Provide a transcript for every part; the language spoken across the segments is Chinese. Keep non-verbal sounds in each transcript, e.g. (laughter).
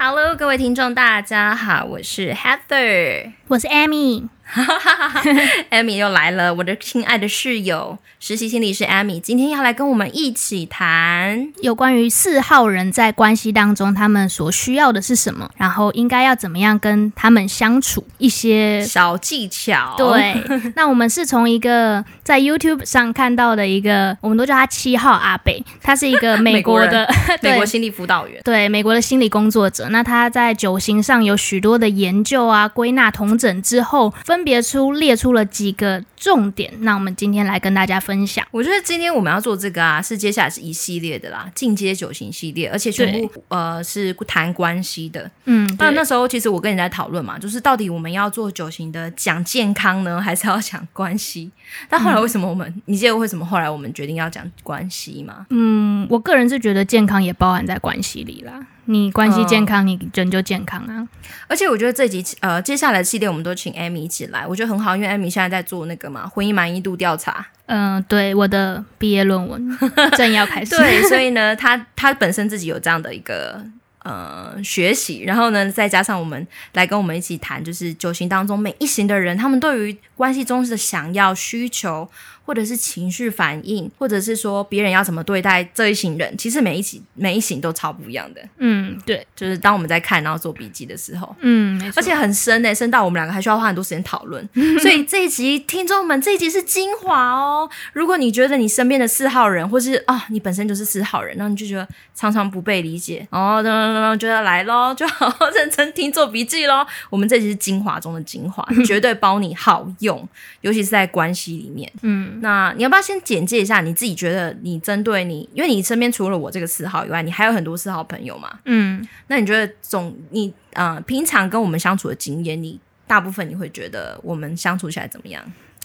Hello，各位听众，大家好，我是 Heather，我是 Amy。哈哈哈哈哈，Amy 又来了，我的亲爱的室友，实习心理师 Amy，今天要来跟我们一起谈有关于四号人在关系当中，他们所需要的是什么，然后应该要怎么样跟他们相处，一些小技巧。对，(laughs) 那我们是从一个在 YouTube 上看到的一个，我们都叫他七号阿北，他是一个美国的 (laughs) 美国，(laughs) 美国心理辅导员，对，美国的心理工作者。那他在九型上有许多的研究啊，归纳统整之后分。分别出列出了几个重点，那我们今天来跟大家分享。我觉得今天我们要做这个啊，是接下来是一系列的啦，进阶九型系列，而且全部呃是谈关系的。嗯，那那时候其实我跟你在讨论嘛，就是到底我们要做九型的讲健康呢，(laughs) 还是要讲关系？但后来为什么我们，嗯、你记得为什么后来我们决定要讲关系吗？嗯，我个人是觉得健康也包含在关系里啦。你关系健康，嗯、你人就健康啊。而且我觉得这集呃接下来系列我们都请 Amy 一起来，我觉得很好，因为 Amy 现在在做那个嘛婚姻满意度调查。嗯，对，我的毕业论文正要开始。(laughs) 对，所以呢，他他本身自己有这样的一个呃学习，然后呢，再加上我们来跟我们一起谈，就是九型当中每一型的人，他们对于关系中的想要需求。或者是情绪反应，或者是说别人要怎么对待这一型人，其实每一型每一型都超不一样的。嗯，对，就是当我们在看然后做笔记的时候，嗯，而且很深呢，深到我们两个还需要花很多时间讨论。(laughs) 所以这一集听众们，这一集是精华哦。如果你觉得你身边的四号人，或是啊、哦、你本身就是四号人，那你就觉得常常不被理解哦，等觉得来喽，(laughs) 就好好认真听做笔记喽。我们这集是精华中的精华，(laughs) 绝对包你好用，尤其是在关系里面，嗯。那你要不要先简介一下你自己？觉得你针对你，因为你身边除了我这个四号以外，你还有很多四号朋友嘛？嗯，那你觉得总你呃平常跟我们相处的经验，你大部分你会觉得我们相处起来怎么样？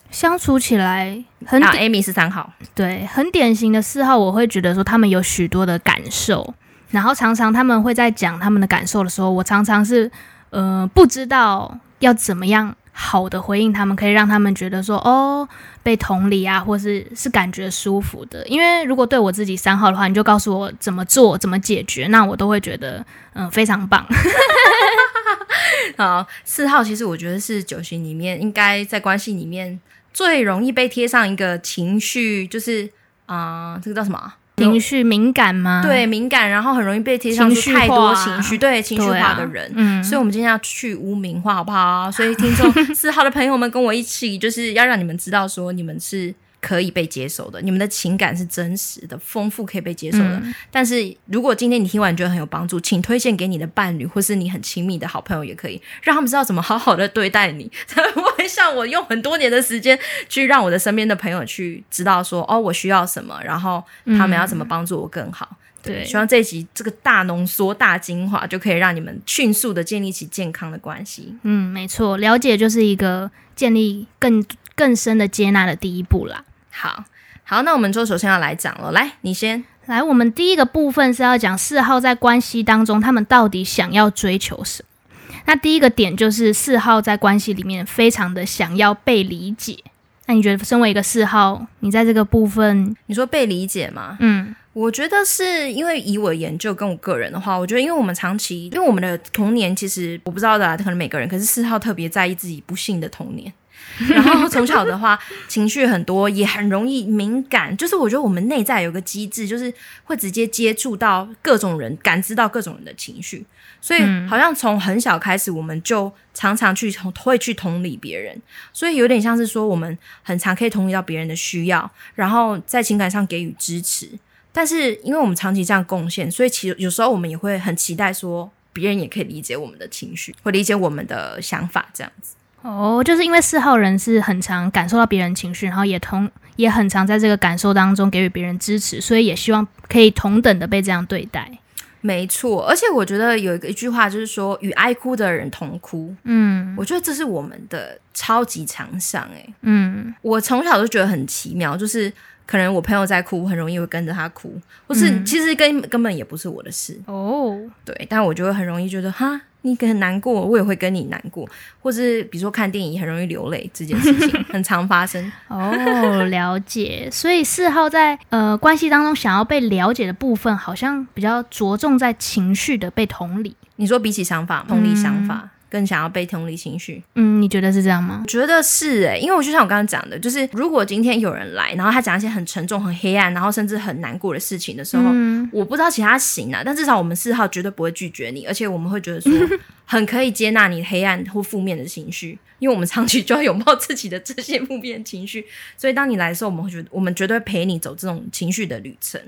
相处起来很啊，Amy 是三号，对，很典型的四号，我会觉得说他们有许多的感受，然后常常他们会在讲他们的感受的时候，我常常是呃不知道要怎么样。好的回应，他们可以让他们觉得说哦，被同理啊，或是是感觉舒服的。因为如果对我自己三号的话，你就告诉我怎么做，怎么解决，那我都会觉得嗯非常棒。(laughs) 好，四号其实我觉得是九型里面应该在关系里面最容易被贴上一个情绪，就是啊、呃，这个叫什么？情绪敏感吗？对，敏感，然后很容易被贴上太多情绪，对，情绪化的人。嗯，所以我们今天要去污名化，好不好？所以听众 (laughs) 四号的朋友们，跟我一起，就是要让你们知道，说你们是。可以被接受的，你们的情感是真实的、丰富，可以被接受的。嗯、但是如果今天你听完觉得很有帮助，请推荐给你的伴侣，或是你很亲密的好朋友，也可以让他们知道怎么好好的对待你。才会像我用很多年的时间去让我的身边的朋友去知道说，哦，我需要什么，然后他们要怎么帮助我更好。对，希望这一集这个大浓缩、大精华，就可以让你们迅速的建立起健康的关系。嗯，没错，了解就是一个建立更更深的接纳的第一步啦。好好，那我们就首先要来讲了。来，你先来。我们第一个部分是要讲四号在关系当中，他们到底想要追求什么？那第一个点就是四号在关系里面非常的想要被理解。那你觉得，身为一个四号，你在这个部分，你说被理解吗？嗯，我觉得是因为以我的研究跟我个人的话，我觉得因为我们长期，因为我们的童年其实我不知道的，可能每个人，可是四号特别在意自己不幸的童年。然后从小的话，情绪很多，也很容易敏感。就是我觉得我们内在有个机制，就是会直接接触到各种人，感知到各种人的情绪。所以好像从很小开始，我们就常常去会去同理别人。所以有点像是说，我们很常可以同理到别人的需要，然后在情感上给予支持。但是因为我们长期这样贡献，所以其实有时候我们也会很期待说，别人也可以理解我们的情绪，会理解我们的想法，这样子。哦，就是因为四号人是很常感受到别人情绪，然后也同也很常在这个感受当中给予别人支持，所以也希望可以同等的被这样对待。没错，而且我觉得有一个一句话就是说，与爱哭的人同哭。嗯，我觉得这是我们的超级强项。哎，嗯，我从小就觉得很奇妙，就是可能我朋友在哭，我很容易会跟着他哭，或是、嗯、其实根根本也不是我的事哦。对，但我就会很容易觉得哈，你很难过，我也会跟你难过，或是比如说看电影很容易流泪，这件事情 (laughs) 很常发生。哦，了解。所以四号在呃关系当中想要被了解的部分，好像比较着重在情绪的被同理。你说比起想法，同理想法。嗯更想要被同理情绪，嗯，你觉得是这样吗？我觉得是哎、欸，因为我就像我刚刚讲的，就是如果今天有人来，然后他讲一些很沉重、很黑暗，然后甚至很难过的事情的时候，嗯、我不知道其他行啊，但至少我们四号绝对不会拒绝你，而且我们会觉得说很可以接纳你黑暗或负面的情绪，因为我们长期就要拥抱自己的这些负面情绪，所以当你来的时候，我们会觉得我们绝对陪你走这种情绪的旅程。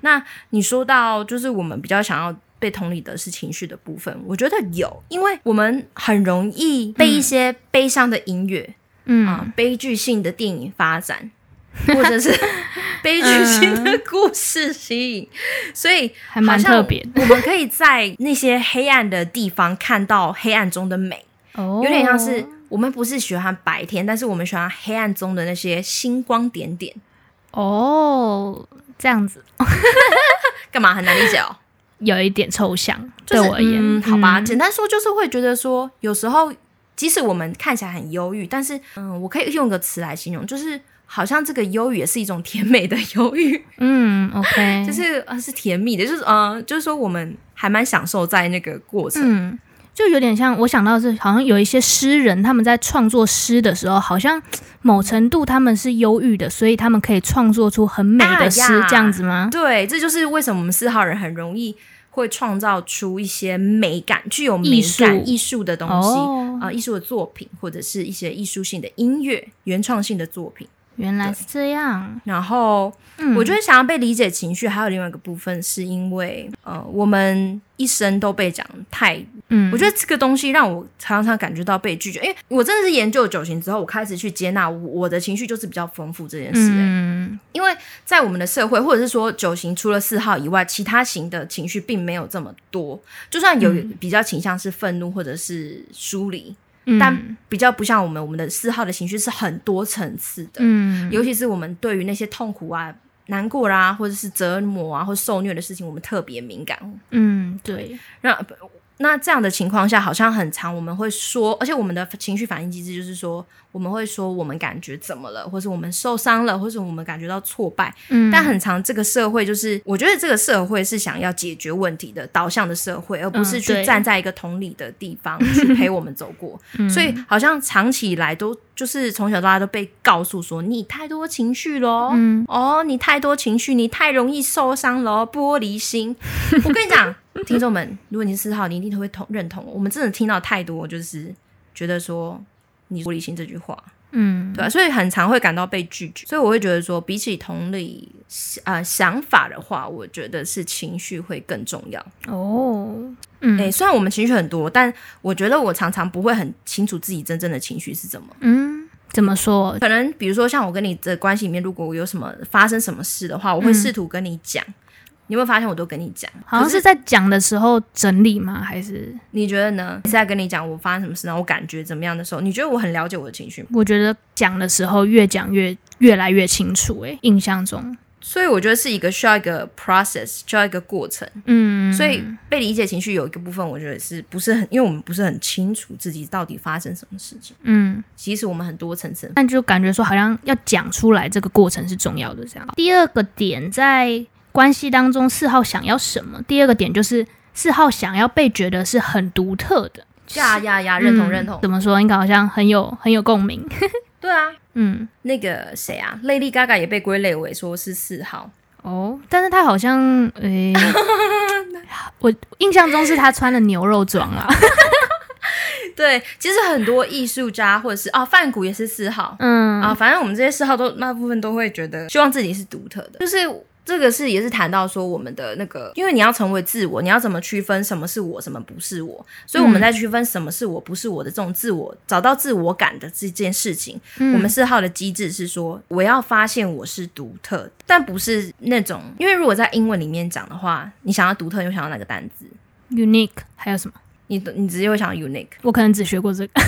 那你说到就是我们比较想要。被同理的是情绪的部分，我觉得有，因为我们很容易被一些悲伤的音乐，嗯啊，悲剧性的电影发展，或者是 (laughs) 悲剧性的故事吸引，所以还蛮特别。我们可以在那些黑暗的地方看到黑暗中的美，哦，有点像是我们不是喜欢白天，但是我们喜欢黑暗中的那些星光点点。哦，这样子，(laughs) 干嘛很难理解哦？有一点抽象，就是、对我而言，嗯、好吧，简单说就是会觉得说，有时候即使我们看起来很忧郁，但是，嗯，我可以用个词来形容，就是好像这个忧郁也是一种甜美的忧郁，嗯，OK，(laughs) 就是呃是甜蜜的，就是呃就是说我们还蛮享受在那个过程。嗯就有点像我想到的是，好像有一些诗人，他们在创作诗的时候，好像某程度他们是忧郁的，所以他们可以创作出很美的诗，啊，这样子吗？对，这就是为什么我们四号人很容易会创造出一些美感、具有美感、艺术的东西啊，艺术、的作品，或者是一些艺术性的音乐、原创性的作品。原来是这样。然后，嗯、我觉得想要被理解情绪，还有另外一个部分，是因为呃，我们一生都被讲太，嗯，我觉得这个东西让我常常感觉到被拒绝。因为我真的是研究九型之后，我开始去接纳我的情绪就是比较丰富这件事。嗯，因为在我们的社会，或者是说九型除了四号以外，其他型的情绪并没有这么多。就算有比较倾向是愤怒或者是疏离。但比较不像我们，我们的四号的情绪是很多层次的，嗯，尤其是我们对于那些痛苦啊、难过啦、啊，或者是折磨啊，或受虐的事情，我们特别敏感，嗯，对，让。那这样的情况下，好像很长我们会说，而且我们的情绪反应机制就是说，我们会说我们感觉怎么了，或是我们受伤了，或是我们感觉到挫败。嗯，但很长这个社会就是，我觉得这个社会是想要解决问题的导向的社会，而不是去站在一个同理的地方去陪我们走过。嗯，所以好像长期以来都就是从小到大都被告诉说，你太多情绪了，嗯，哦，你太多情绪，你太容易受伤了，玻璃心。(laughs) 我跟你讲。听众们，如果你是四号，你一定都会同认同。我们真的听到太多，就是觉得说你玻璃心这句话，嗯，对吧？所以很常会感到被拒绝。所以我会觉得说，比起同理呃想法的话，我觉得是情绪会更重要。哦，嗯，哎、欸，虽然我们情绪很多，但我觉得我常常不会很清楚自己真正的情绪是怎么。嗯，怎么说？可能比如说像我跟你的关系里面，如果我有什么发生什么事的话，我会试图跟你讲。嗯你有没有发现，我都跟你讲，好像是在讲的时候整理吗？还是你觉得呢？是在跟你讲我发生什么事，然后我感觉怎么样的时候，你觉得我很了解我的情绪吗？我觉得讲的时候越讲越越来越清楚，欸，诶，印象中。所以我觉得是一个需要一个 process，需要一个过程。嗯，所以被理解情绪有一个部分，我觉得是不是很，因为我们不是很清楚自己到底发生什么事情。嗯，其实我们很多层次，但就感觉说好像要讲出来，这个过程是重要的。这样，第二个点在。关系当中，四号想要什么？第二个点就是四号想要被觉得是很独特的。呀呀呀！认同认同。怎么说？应该好像很有很有共鸣。(laughs) 对啊，(laughs) 嗯，那个谁啊，Lady Gaga 也被归类为说是四号哦，但是他好像诶，欸、(laughs) 我印象中是他穿了牛肉装啊。对，其实很多艺术家或者是啊，范谷也是四号。嗯啊，反正我们这些四号都那部分都会觉得希望自己是独特的，就是。这个是也是谈到说我们的那个，因为你要成为自我，你要怎么区分什么是我，什么不是我？所以我们在区分什么是我，不是我的这种自我，找到自我感的这件事情，嗯、我们四号的机制是说，我要发现我是独特，但不是那种，因为如果在英文里面讲的话，你想要独特，你会想要哪个单字？Unique，还有什么？你你直接会想到 unique，我可能只学过这个。(laughs)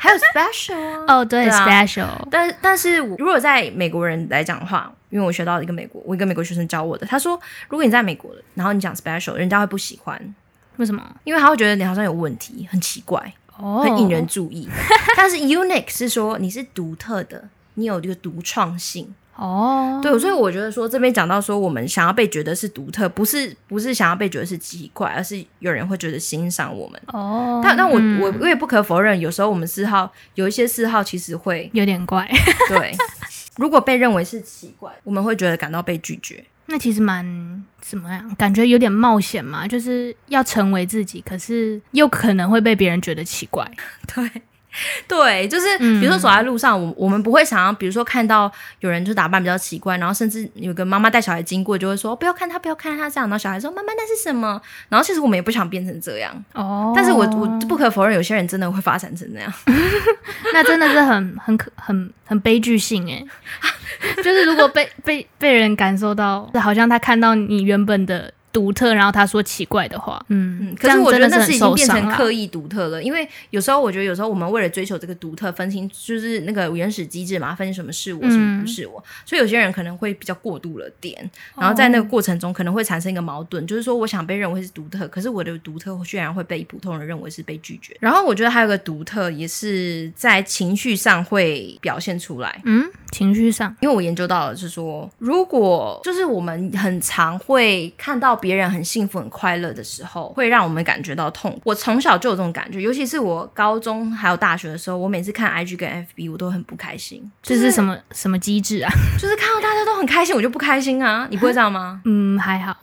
还有 special 啊。哦，对，对啊，special。但但是如果在美国人来讲的话，因为我学到一个美国，我一个美国学生教我的，他说，如果你在美国了，然后你讲 special，人家会不喜欢。为什么？因为他会觉得你好像有问题，很奇怪，哦，很引人注意。(laughs) 但是 unique 是说你是独特的，你有这个独创性。哦，对，所以我觉得说这边讲到说，我们想要被觉得是独特，不是不是想要被觉得是奇怪，而是有人会觉得欣赏我们。哦，但但我、嗯、我我也不可否认，有时候我们四号有一些四号其实会有点怪。对，(laughs) 如果被认为是奇怪，我们会觉得感到被拒绝。那其实蛮怎么样？感觉有点冒险嘛，就是要成为自己，可是又可能会被别人觉得奇怪。(laughs) 对。(laughs) 对，就是比如说走在路上，我、嗯、我们不会想要，比如说看到有人就打扮比较奇怪，然后甚至有个妈妈带小孩经过，就会说不要看他，不要看他这样。然后小孩说妈妈那是什么？然后其实我们也不想变成这样哦。但是我我不可否认，有些人真的会发展成那样，(laughs) 那真的是很很可很很悲剧性诶。(laughs) 就是如果被被被人感受到，好像他看到你原本的。独特，然后他说奇怪的话，嗯嗯，可是我觉得那是已经变成刻意独特了，因为有时候我觉得有时候我们为了追求这个独特，分清就是那个原始机制嘛，分清什么是我，什么不是我，嗯、所以有些人可能会比较过度了点，然后在那个过程中可能会产生一个矛盾，哦、就是说我想被认为是独特，可是我的独特居然会被普通人认为是被拒绝。然后我觉得还有个独特也是在情绪上会表现出来，嗯，情绪上，因为我研究到的是说，如果就是我们很常会看到。别人很幸福、很快乐的时候，会让我们感觉到痛。我从小就有这种感觉，尤其是我高中还有大学的时候，我每次看 IG 跟 FB，我都很不开心。这是什么什么机制啊？就是看到大家都很开心，我就不开心啊！你不会这样吗？嗯，还好。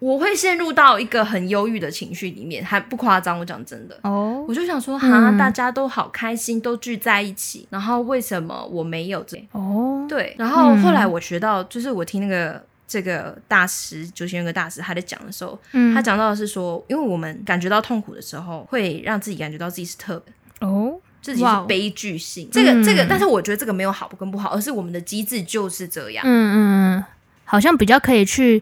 我会陷入到一个很忧郁的情绪里面，还不夸张。我讲真的哦，我就想说，哈、嗯，大家都好开心，都聚在一起，然后为什么我没有这？哦，对。然后后来我学到，就是我听那个。这个大师九型人格大师他在讲的时候，嗯、他讲到的是说，因为我们感觉到痛苦的时候，会让自己感觉到自己是特别哦，自己是悲剧性。这个这个，但是我觉得这个没有好跟不好，而是我们的机制就是这样。嗯嗯，好像比较可以去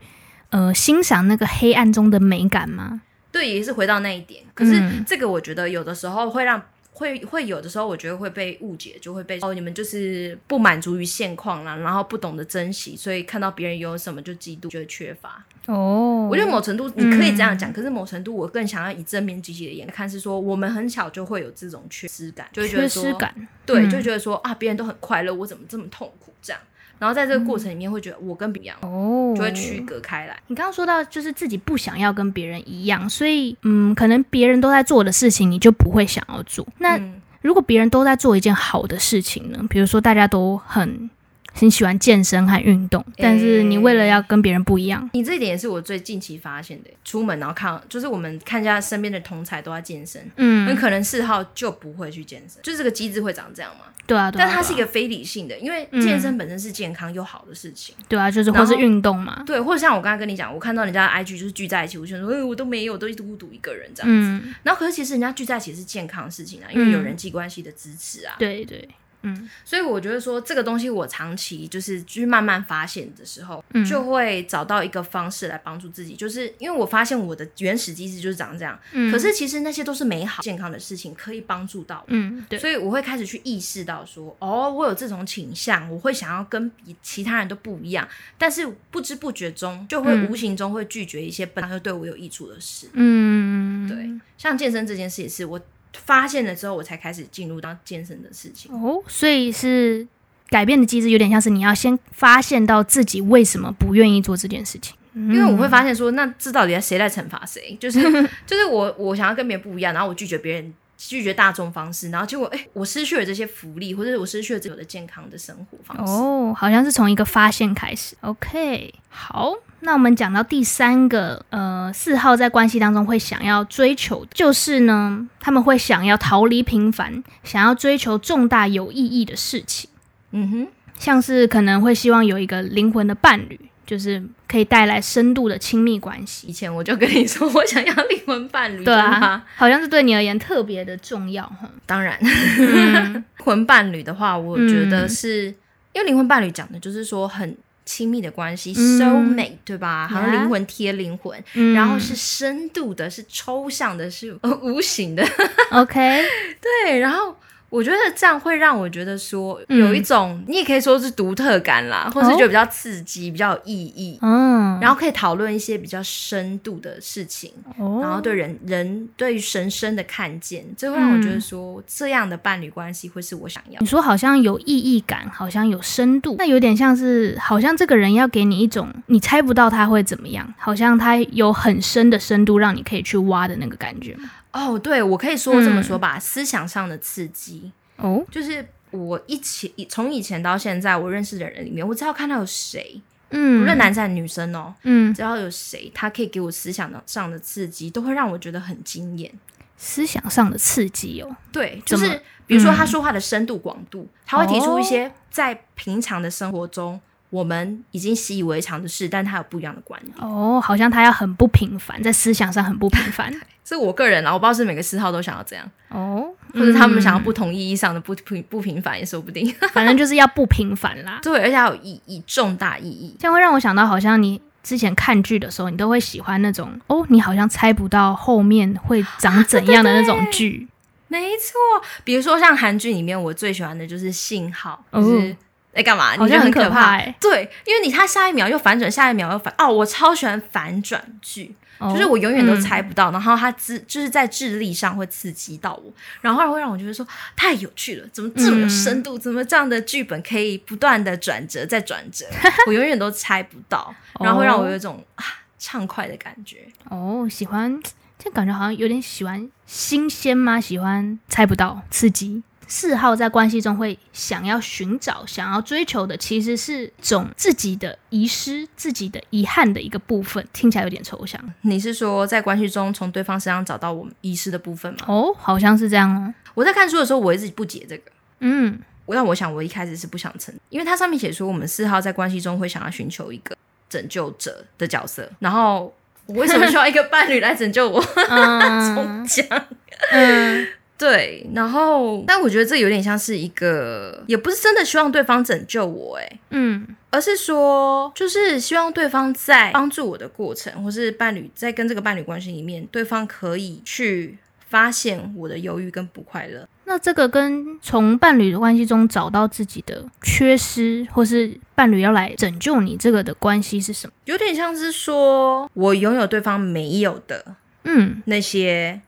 呃欣赏那个黑暗中的美感吗？对，也是回到那一点。可是这个我觉得有的时候会让。会会有的时候，我觉得会被误解，就会被哦，你们就是不满足于现况啦，然后不懂得珍惜，所以看到别人有什么就嫉妒，觉得缺乏。哦，我觉得某程度你可以这样讲，嗯、可是某程度我更想要以正面积极的眼看，是说我们很小就会有这种缺失感，就会觉得说，缺失感，对，就觉得说啊，别人都很快乐，我怎么这么痛苦这样。然后在这个过程里面，会觉得我跟别人哦，就会区隔开来。你刚刚说到，就是自己不想要跟别人一样，所以嗯，可能别人都在做的事情，你就不会想要做。那如果别人都在做一件好的事情呢？比如说大家都很。很喜欢健身和运动，但是你为了要跟别人不一样，欸、你这一点也是我最近期发现的。出门然后看，就是我们看一下身边的同才都在健身，嗯，很可能四号就不会去健身，就是这个机制会长这样嘛？对啊，对啊，但它是一个非理性的，因为健身本身是健康又好的事情，对啊，就是或是运动嘛，对，或者像我刚才跟你讲，我看到人家的 IG 就是聚在一起，我就说，哎，我都没有，我都孤独一个人这样子，嗯、然后可是其实人家聚在一起是健康的事情啊，因为有人际关系的支持啊，嗯、对对。嗯，所以我觉得说这个东西，我长期就是去慢慢发现的时候，嗯、就会找到一个方式来帮助自己。就是因为我发现我的原始机制就是长这样，嗯，可是其实那些都是美好健康的事情，可以帮助到我，嗯，对。所以我会开始去意识到说，哦，我有这种倾向，我会想要跟比其他人都不一样，但是不知不觉中就会无形中会拒绝一些本来就对我有益处的事，嗯，对。像健身这件事也是我。发现了之后，我才开始进入到健身的事情哦，所以是改变的机制，有点像是你要先发现到自己为什么不愿意做这件事情，嗯、因为我会发现说，那这到底在谁来惩罚谁？就是 (laughs) 就是我我想要跟别人不一样，然后我拒绝别人，拒绝大众方式，然后结果哎，我失去了这些福利，或者我失去了这有的健康的生活方式。哦，好像是从一个发现开始。OK，好。那我们讲到第三个，呃，四号在关系当中会想要追求，就是呢，他们会想要逃离平凡，想要追求重大有意义的事情。嗯哼，像是可能会希望有一个灵魂的伴侣，就是可以带来深度的亲密关系。以前我就跟你说，我想要灵魂伴侣，对啊，好像是对你而言特别的重要哈。当然，(laughs) 灵魂伴侣的话，我觉得是、嗯、因为灵魂伴侣讲的就是说很。亲密的关系、嗯、，soul mate，对吧？好像灵魂.贴灵魂，嗯、然后是深度的，是抽象的，是无形的。OK，(laughs) 对，然后。我觉得这样会让我觉得说有一种，嗯、你也可以说是独特感啦，或是觉得比较刺激、哦、比较有意义，嗯，然后可以讨论一些比较深度的事情，哦、然后对人人对于神深的看见，这会让我觉得说、嗯、这样的伴侣关系会是我想要。你说好像有意义感，好像有深度，那有点像是好像这个人要给你一种你猜不到他会怎么样，好像他有很深的深度让你可以去挖的那个感觉。哦，对，我可以说这么说吧，嗯、思想上的刺激哦，就是我一起从以前到现在，我认识的人里面，我只要看到有谁，嗯，无论男生女生哦，嗯，只要有谁，他可以给我思想上的刺激，都会让我觉得很惊艳。思想上的刺激哦，对，就是比如说他说话的深度广度，嗯、他会提出一些在平常的生活中。我们已经习以为常的事，但他有不一样的观念哦，好像他要很不平凡，在思想上很不平凡。(laughs) 是我个人啊，我不知道是每个四号都想要这样哦，或者他们想要不同意义上的不平不平凡也说不定。反正就是要不平凡啦，(laughs) 对，而且要有意义，重大意义。这样会让我想到，好像你之前看剧的时候，你都会喜欢那种哦，你好像猜不到后面会长怎样的那种剧。(laughs) 没错，比如说像韩剧里面，我最喜欢的就是《信号》，就是。哦在干嘛？你觉得很可怕？欸，对，因为你他下一秒又反转，下一秒又反哦，我超喜欢反转剧，哦、就是我永远都猜不到，嗯、然后他智就是在智力上会刺激到我，然后会让我觉得说太有趣了，怎么这么有深度？嗯、怎么这样的剧本可以不断的转折再转折？(laughs) 我永远都猜不到，然后会让我有一种、哦、啊畅快的感觉。哦，喜欢，这感觉好像有点喜欢新鲜吗？喜欢猜不到刺激。四号在关系中会想要寻找、想要追求的，其实是种自己的遗失、自己的遗憾的一个部分，听起来有点抽象。你是说在关系中从对方身上找到我们遗失的部分吗？哦，好像是这样哦。我在看书的时候，我一直不解这个。嗯，但我想我一开始是不想承认，因为它上面写说我们四号在关系中会想要寻求一个拯救者的角色，然后我为什么需要一个伴侣来拯救我？(laughs) 嗯，中奖。嗯。对，然后，但我觉得这有点像是一个，也不是真的希望对方拯救我，诶，嗯，而是说，就是希望对方在帮助我的过程，或是伴侣在跟这个伴侣关系里面，对方可以去发现我的忧郁跟不快乐。那这个跟从伴侣的关系中找到自己的缺失，或是伴侣要来拯救你这个的关系是什么？有点像是说我拥有对方没有的，嗯，那些。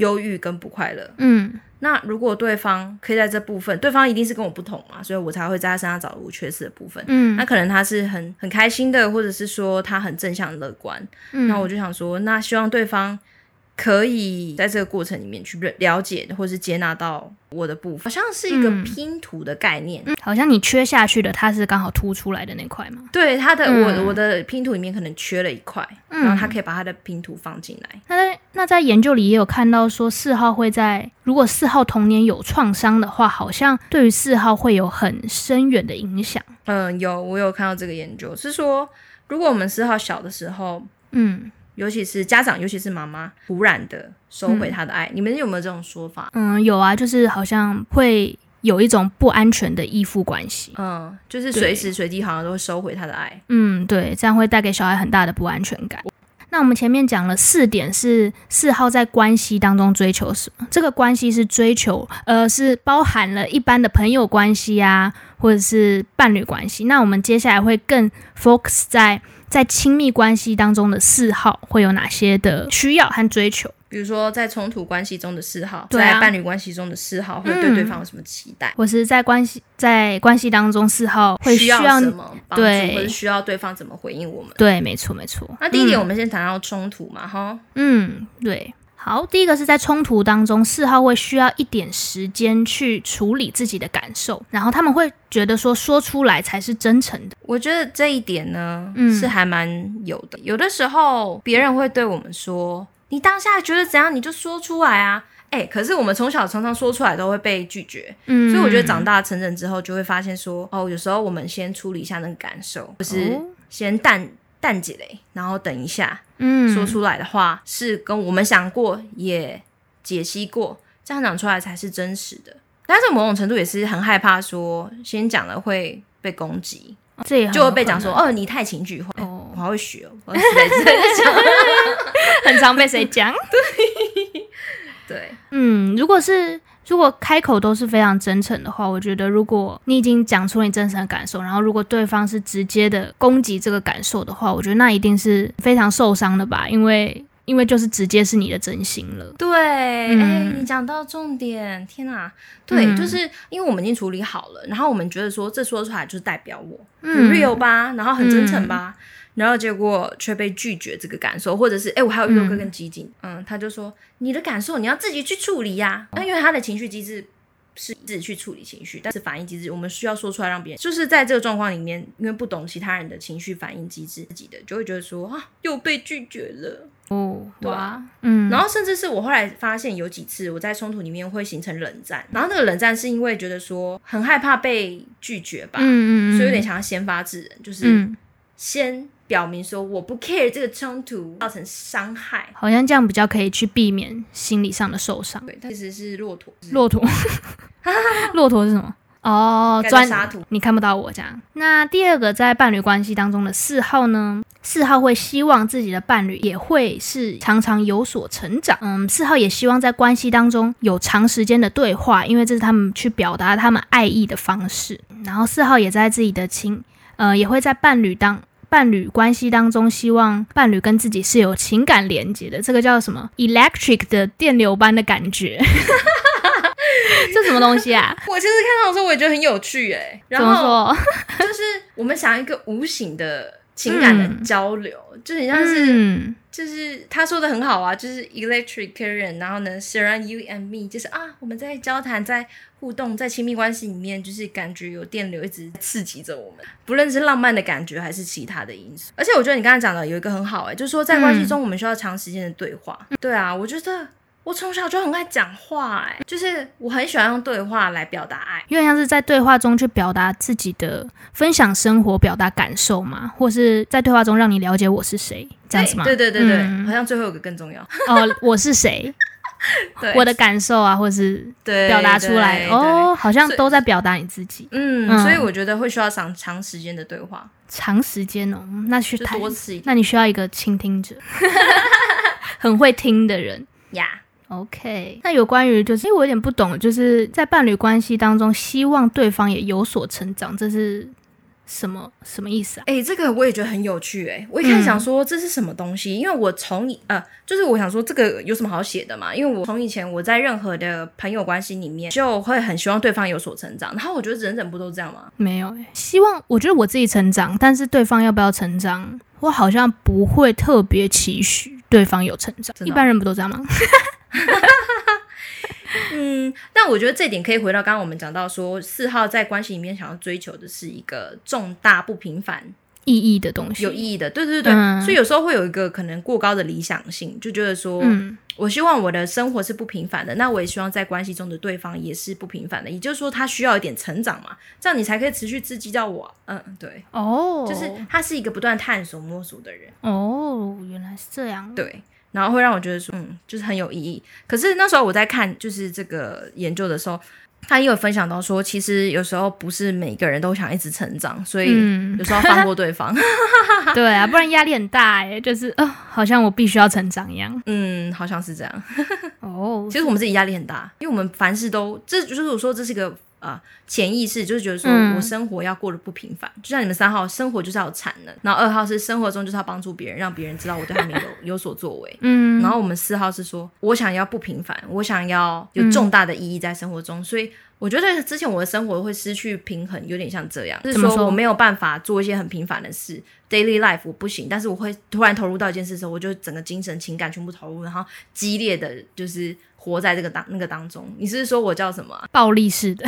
忧郁跟不快乐，嗯，那如果对方可以在这部分，对方一定是跟我不同嘛，所以我才会在他身上找到我缺失的部分，嗯，那可能他是很很开心的，或者是说他很正向乐观，嗯，那我就想说，那希望对方。可以在这个过程里面去了解或是接纳到我的部分，好像是一个拼图的概念，嗯、好像你缺下去的，它是刚好凸出来的那块嘛？对，它的、嗯、我我的拼图里面可能缺了一块，嗯、然后他可以把他的拼图放进来。那在那在研究里也有看到说，四号会在如果四号童年有创伤的话，好像对于四号会有很深远的影响。嗯，有我有看到这个研究是说，如果我们四号小的时候，嗯。尤其是家长，尤其是妈妈，突然的收回他的爱，嗯、你们有没有这种说法？嗯，有啊，就是好像会有一种不安全的依附关系。嗯，就是随时随地好像都会收回他的爱。嗯，对，这样会带给小孩很大的不安全感。那我们前面讲了四点，是四号在关系当中追求什么？这个关系是追求，呃，是包含了一般的朋友关系啊，或者是伴侣关系。那我们接下来会更 focus 在。在亲密关系当中的嗜好会有哪些的需要和追求？比如说，在冲突关系中的四号，对啊、在伴侣关系中的嗜好会对对方有什么期待？或是在关系在关系当中，嗜好会需要什么帮助，对或者需要对方怎么回应我们？对，没错，没错。那第一点，我们先谈到冲突嘛，哈、嗯，嗯，对。好，第一个是在冲突当中，四号会需要一点时间去处理自己的感受，然后他们会觉得说，说出来才是真诚的。我觉得这一点呢，嗯，是还蛮有的。有的时候别人会对我们说：“你当下觉得怎样，你就说出来啊。”哎，可是我们从小常常说出来都会被拒绝，嗯，所以我觉得长大成人之后就会发现说：“哦，有时候我们先处理一下那个感受，就是先淡。”淡季嘞，然后等一下，嗯，说出来的话是跟我们想过也解析过，这样讲出来才是真实的。但是某种程度也是很害怕说，先讲了会被攻击，这也就会被讲说哦，你太情绪化。哦，我还会学哦，我在 (laughs) 很常被谁讲？对 (laughs) 对，嗯，如果是。如果开口都是非常真诚的话，我觉得如果你已经讲出你真诚的感受，然后如果对方是直接的攻击这个感受的话，我觉得那一定是非常受伤的吧，因为因为就是直接是你的真心了。对，哎、嗯欸，你讲到重点，天哪，对，嗯、就是因为我们已经处理好了，然后我们觉得说这说出来就是代表我，很 real 吧，然后很真诚吧。嗯然后结果却被拒绝这个感受，或者是哎，我还有遇过更激进，嗯，嗯，他就说你的感受你要自己去处理呀、啊。那因为他的情绪机制是自己去处理情绪，但是反应机制我们需要说出来让别人，就是在这个状况里面，因为不懂其他人的情绪反应机制，自己的就会觉得说啊，又被拒绝了哦，对啊，嗯。然后甚至是我后来发现有几次我在冲突里面会形成冷战，然后那个冷战是因为觉得说很害怕被拒绝吧，嗯嗯，所以有点想要先发制人，就是先。表明说我不 care 这个冲突造成伤害，好像这样比较可以去避免心理上的受伤。对，其实是骆驼，骆驼，(laughs) 骆驼是什么？哦，钻沙土，你看不到我这样。那第二个在伴侣关系当中的四号呢？四号会希望自己的伴侣也会是常常有所成长。嗯，四号也希望在关系当中有长时间的对话，因为这是他们去表达他们爱意的方式。然后四号也在自己的情，呃，也会在伴侣当。伴侣关系当中，希望伴侣跟自己是有情感连接的，这个叫什么？electric 的电流般的感觉，(laughs) 这什么东西啊？(laughs) 我其实看到的时候，我也觉得很有趣，哎，然后？(laughs) 就是我们想一个无形的情感的交流，嗯、就很像是，嗯、就是他说的很好啊，就是 electric current，然后呢，surround you and me，就是啊，我们在交谈，在。互动在亲密关系里面，就是感觉有电流一直刺激着我们，不论是浪漫的感觉还是其他的因素。而且我觉得你刚才讲的有一个很好、欸，哎，就是说在关系中我们需要长时间的对话。嗯、对啊，我觉得我从小就很爱讲话、欸，哎，就是我很喜欢用对话来表达爱，因为像是在对话中去表达自己的分享生活、表达感受嘛，或是在对话中让你了解我是谁，这样子吗？对对对对，嗯、好像最后有个更重要哦，我是谁？(laughs) 对我的感受啊，或是表达出来哦，好像都在表达你自己。嗯，嗯，所以我觉得会需要长长时间的对话，长时间哦，那去多次一点，那你需要一个倾听者，(laughs) 很会听的人呀。Yeah. OK，那有关于就是，因为我有点不懂，就是在伴侣关系当中，希望对方也有所成长，这是。什么什么意思啊？哎、欸，这个我也觉得很有趣哎、欸。我一开始想说这是什么东西，嗯、因为我从呃，就是我想说这个有什么好写的嘛？因为我从以前我在任何的朋友关系里面，就会很希望对方有所成长。然后我觉得人人不都这样吗？没有哎、欸，希望我觉得我自己成长，但是对方要不要成长，我好像不会特别期许对方有成长。一般人不都这样吗？(laughs) (laughs) 嗯，但我觉得这点可以回到刚刚我们讲到说，四号在关系里面想要追求的是一个重大不平凡意义的东西，有意义的，对对对所以有时候会有一个可能过高的理想性，就觉得说，嗯、我希望我的生活是不平凡的，那我也希望在关系中的对方也是不平凡的，也就是说他需要一点成长嘛，这样你才可以持续刺激到我。嗯，对，哦，就是他是一个不断探索摸索的人。哦，原来是这样，对。然后会让我觉得说，嗯，就是很有意义。可是那时候我在看就是这个研究的时候，他也有分享到说，其实有时候不是每个人都想一直成长，所以有时候要放过对方。嗯、(laughs) 对啊，不然压力很大哎，就是啊、呃，好像我必须要成长一样。(laughs) 嗯，好像是这样。(laughs) 哦，其实我们自己压力很大，因为我们凡事都，这就是我说这是一个。啊，潜意识就是觉得说我生活要过得不平凡，嗯、就像你们三号生活就是要有产能，然后二号是生活中就是要帮助别人，让别人知道我对他们有 (laughs) 有所作为，嗯，然后我们四号是说我想要不平凡，我想要有重大的意义在生活中，嗯、所以我觉得之前我的生活会失去平衡，有点像这样，就是说？我没有办法做一些很平凡的事，daily life 我不行，但是我会突然投入到一件事的时候，我就整个精神情感全部投入，然后激烈的就是活在这个当那个当中。你是，是说我叫什么、啊？(laughs) 暴力式的。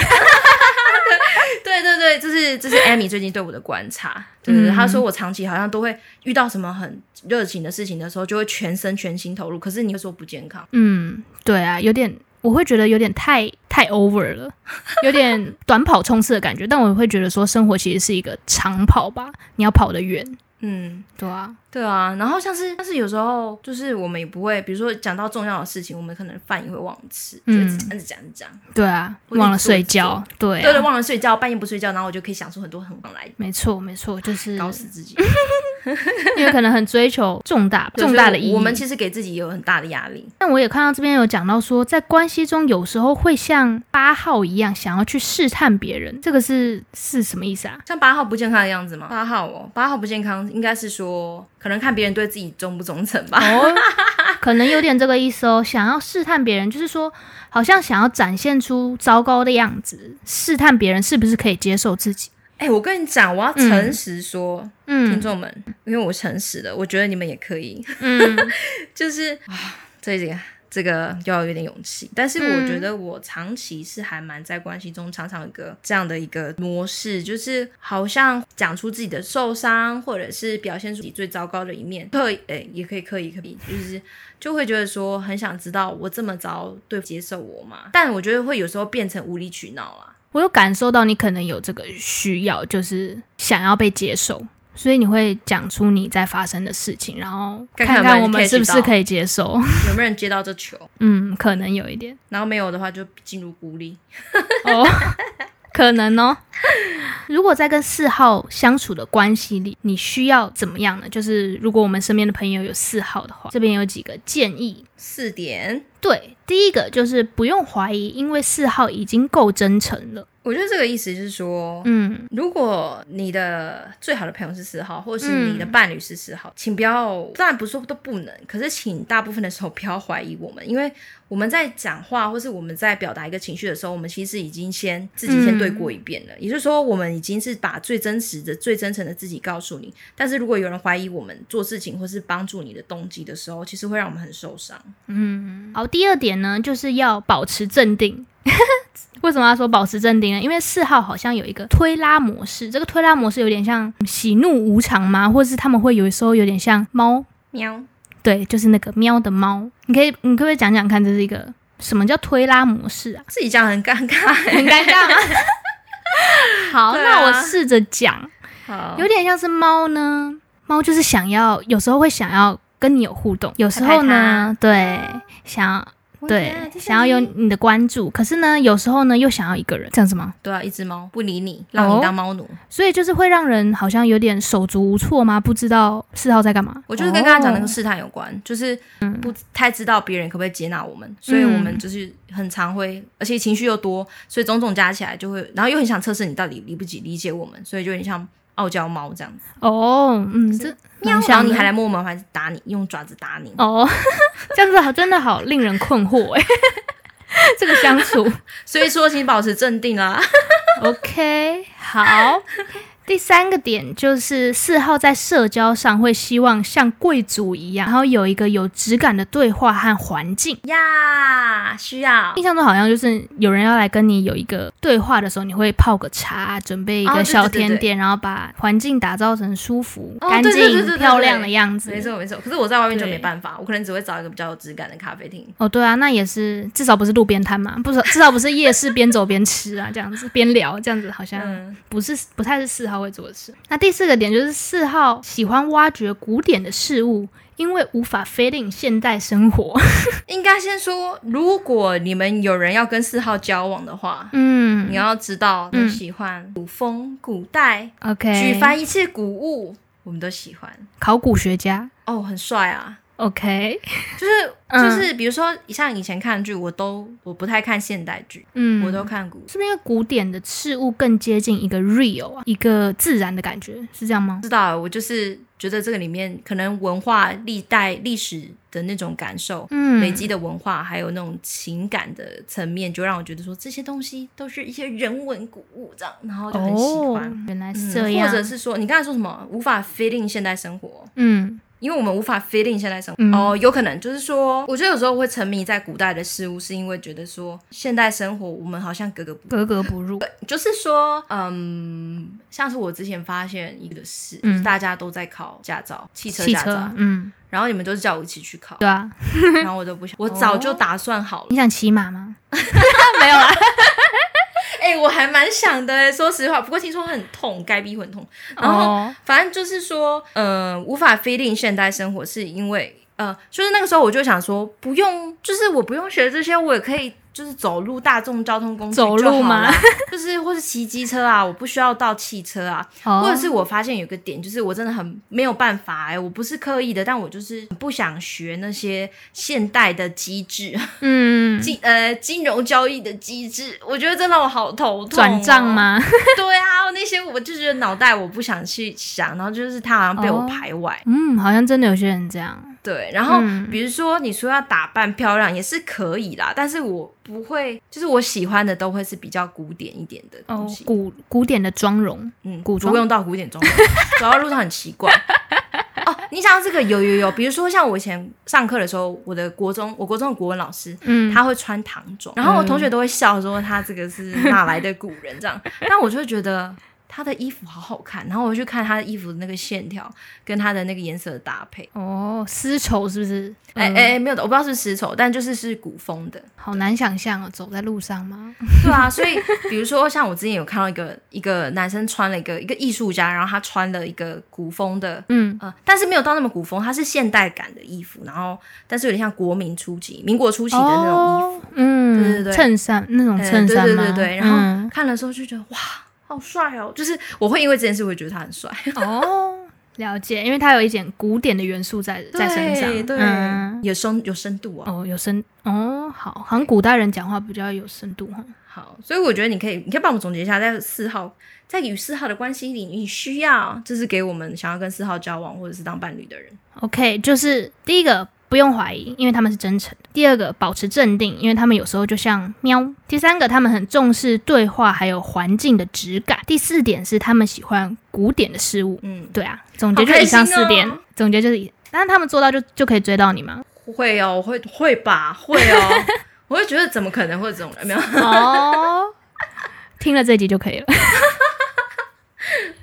对 (laughs) 对对，这是这是 Amy 最近对我的观察，对对对，他说我长期好像都会遇到什么很热情的事情的时候，就会全身全心投入。可是你会说不健康，嗯，对啊，有点，我会觉得有点太太 over 了，(laughs) 有点短跑冲刺的感觉。但我会觉得说，生活其实是一个长跑吧，你要跑得远。嗯，对啊，对啊。然后像是，但是有时候就是我们也不会，比如说讲到重要的事情，我们可能饭也会忘吃，嗯，讲着讲一讲，对啊，忘了睡觉，对，对对，忘了睡觉，半夜不睡觉，然后我就可以想出很多很往来。没错，没错，就是搞死自己，(laughs) 因为可能很追求重大重大的意义，我们其实给自己有很大的压力。但我也看到这边有讲到说，在关系中有时候会像八号一样，想要去试探别人，这个是是什么意思啊？像八号不健康的样子吗？八号哦，八号不健康，应该是说可能看别人对自己忠不忠诚吧。哦，(laughs) 可能有点这个意思哦。想要试探别人，就是说好像想要展现出糟糕的样子，试探别人是不是可以接受自己。哎、欸，我跟你讲，我要诚实说，嗯，听众们，因为我诚实的，我觉得你们也可以，嗯，(laughs) 就是啊，这个。这个要有点勇气，但是我觉得我长期是还蛮在关系中，常常有个这样的一个模式，就是好像讲出自己的受伤，或者是表现出自己最糟糕的一面，刻意诶也可以刻意可以，就是就会觉得说很想知道我这么糟，对接受我嘛？但我觉得会有时候变成无理取闹啊。我有感受到你可能有这个需要，就是想要被接受。所以你会讲出你在发生的事情，然后看看我们是不是可以接受，(laughs) 有没有人接到这球？嗯，可能有一点。然后没有的话，就进入孤立。哦，可能哦。(laughs) 如果在跟四号相处的关系里，你需要怎么样呢？就是如果我们身边的朋友有四号的话，这边有几个建议。四点。对，第一个就是不用怀疑，因为四号已经够真诚了。我觉得这个意思就是说，嗯，如果你的最好的朋友是四号，或者是你的伴侣是四号，嗯，请不要，当然不是说都不能，可是请大部分的时候不要怀疑我们，因为我们在讲话或是我们在表达一个情绪的时候，我们其实已经先自己先对过一遍了，嗯，也就是说，我们已经是把最真实的、最真诚的自己告诉你。但是如果有人怀疑我们做事情或是帮助你的动机的时候，其实会让我们很受伤。嗯，好，第二点呢，就是要保持镇定。(laughs) 为什么要说保持镇定呢？因为四号好像有一个推拉模式，这个推拉模式有点像喜怒无常吗？或者是他们会有时候有点像猫喵，对，就是那个喵的猫。你可以，你可不可以讲讲看，这是一个什么叫推拉模式啊？自己讲很尴尬，很尴尬吗？好，啊、那我试着讲，有点像是猫呢，猫就是想要，有时候会想要跟你有互动，有时候呢，对，想要。对，想要有你的关注，可是呢，有时候呢又想要一个人，这样子吗？对啊，一只猫不理你，让你当猫奴，哦，所以就是会让人好像有点手足无措吗？不知道四号在干嘛？我就是跟刚刚讲那个试探有关，哦，就是不太知道别人可不可以接纳我们，嗯，所以我们就是很常会，而且情绪又多，所以种种加起来就会，然后又很想测试你到底理不理理解我们，所以就有点像。傲娇猫这样子。哦，嗯，这喵，然后你还来摸门，还是打你，用爪子打你？哦，(laughs) 这样子好，真的好令人困惑哎，(laughs) 这个相处，(laughs) 所以说请保持镇定啊，OK，好。第三个点就是四号在社交上会希望像贵族一样，然后有一个有质感的对话和环境呀，需要。印象中好像就是有人要来跟你有一个对话的时候，你会泡个茶，准备一个小甜点，哦、对对对对，然后把环境打造成舒服、干净、漂亮的样子。没错没错。可是我在外面就没办法，我可能只会找一个比较有质感的咖啡厅。哦，对啊，那也是至少不是路边摊嘛，不是至少不是夜市边走边吃啊，这样子边聊这样子好像不是不太是四号会做的事。那第四个点就是四号喜欢挖掘古典的事物，因为无法 fit in 现代生活。(laughs) 应该先说，如果你们有人要跟四号交往的话，嗯，你要知道你喜欢古风、古代，OK，举凡一切古物，我们都喜欢。考古学家，哦，很帅啊。OK，就 (laughs) 是就是，比如说像以前看剧，我都我不太看现代剧，嗯，我都看古，是不是因为古典的事物更接近一个 real 啊，一个自然的感觉，是这样吗？知道，我就是觉得这个里面可能文化历代历史的那种感受，嗯，累积的文化还有那种情感的层面，就让我觉得说这些东西都是一些人文古物这样，然后就很喜欢。哦，原来是这样，或者是说你刚才说什么无法 fit in 现代生活，嗯。因为我们无法 fit in 现代生活、嗯、哦，有可能就是说，我觉得有时候会沉迷在古代的事物，是因为觉得说现代生活我们好像格格不格格不入。对，就是说，嗯，像是我之前发现一个事，嗯、就是大家都在考驾照，汽车驾照，嗯，然后你们都是叫我一起去考，对啊，(laughs) 然后我都不想，我早就打算好了。你想骑马吗？(laughs) (laughs) 没有啦。哎、欸，我还蛮想的，说实话。不过听说很痛，该逼很痛。然后反正就是说，嗯、呃，无法 fit in 现代生活，是因为呃，就是那个时候我就想说，不用，就是我不用学这些，我也可以。就是走路，大众交通工具走路吗？(laughs) 就是或是骑机车啊，我不需要到汽车啊。Oh. 或者是我发现有个点，就是我真的很没有办法哎、欸，我不是刻意的，但我就是不想学那些现代的机制，嗯，(laughs) 金呃金融交易的机制，我觉得真的我好头痛、喔。转账吗？(laughs) 对啊，那些我就觉得脑袋我不想去想，然后就是他好像被我排外。Oh. 嗯，好像真的有些人这样。对，然后比如说你说要打扮漂亮也是可以啦，但是我不会，就是我喜欢的都会是比较古典一点的东西，哦、古古典的妆容，嗯，古装不用到古典妆容，走到路上很奇怪。(laughs) 哦，你想到这个有有有，比如说像我以前上课的时候，我的国中，我国中的国文老师，嗯，他会穿唐装，然后我同学都会笑说他这个是哪来的古人这样，(laughs) 但我就会觉得。他的衣服好好看，然后我去看他的衣服的那个线条跟他的那个颜色的搭配。哦，丝绸是不是？哎哎哎，没有的，我不知道是丝绸，但就是是古风的。好难想象哦，走在路上吗？对啊，所以比如说像我之前有看到一个 (laughs) 一个男生穿了一个一个艺术家，然后他穿了一个古风的，嗯呃，但是没有到那么古风，他是现代感的衣服，然后但是有点像国民初期、民国初期的那种衣服，嗯，对对对，衬衫那种衬衫，对对对对，然后看的时候就觉得哇。好帅哦！就是我会因为这件事会觉得他很帅 (laughs) 哦，了解，因为他有一点古典的元素在在身上，对，嗯、有深有深度啊，哦，有深哦，好，好像古代人讲话比较有深度哈。好，所以我觉得你可以，你可以帮我们总结一下，在四号在与四号的关系里，你需要就是给我们想要跟四号交往或者是当伴侣的人，OK，就是第一个。不用怀疑，因为他们是真诚的。第二个，保持镇定，因为他们有时候就像喵。第三个，他们很重视对话还有环境的质感。第四点是他们喜欢古典的事物。嗯，对啊，总结就以上四点。哦、总结就是以，但是他们做到就就可以追到你吗？会哦，会会吧，会哦。(laughs) 我会觉得怎么可能会这种人？没有哦，听了这集就可以了。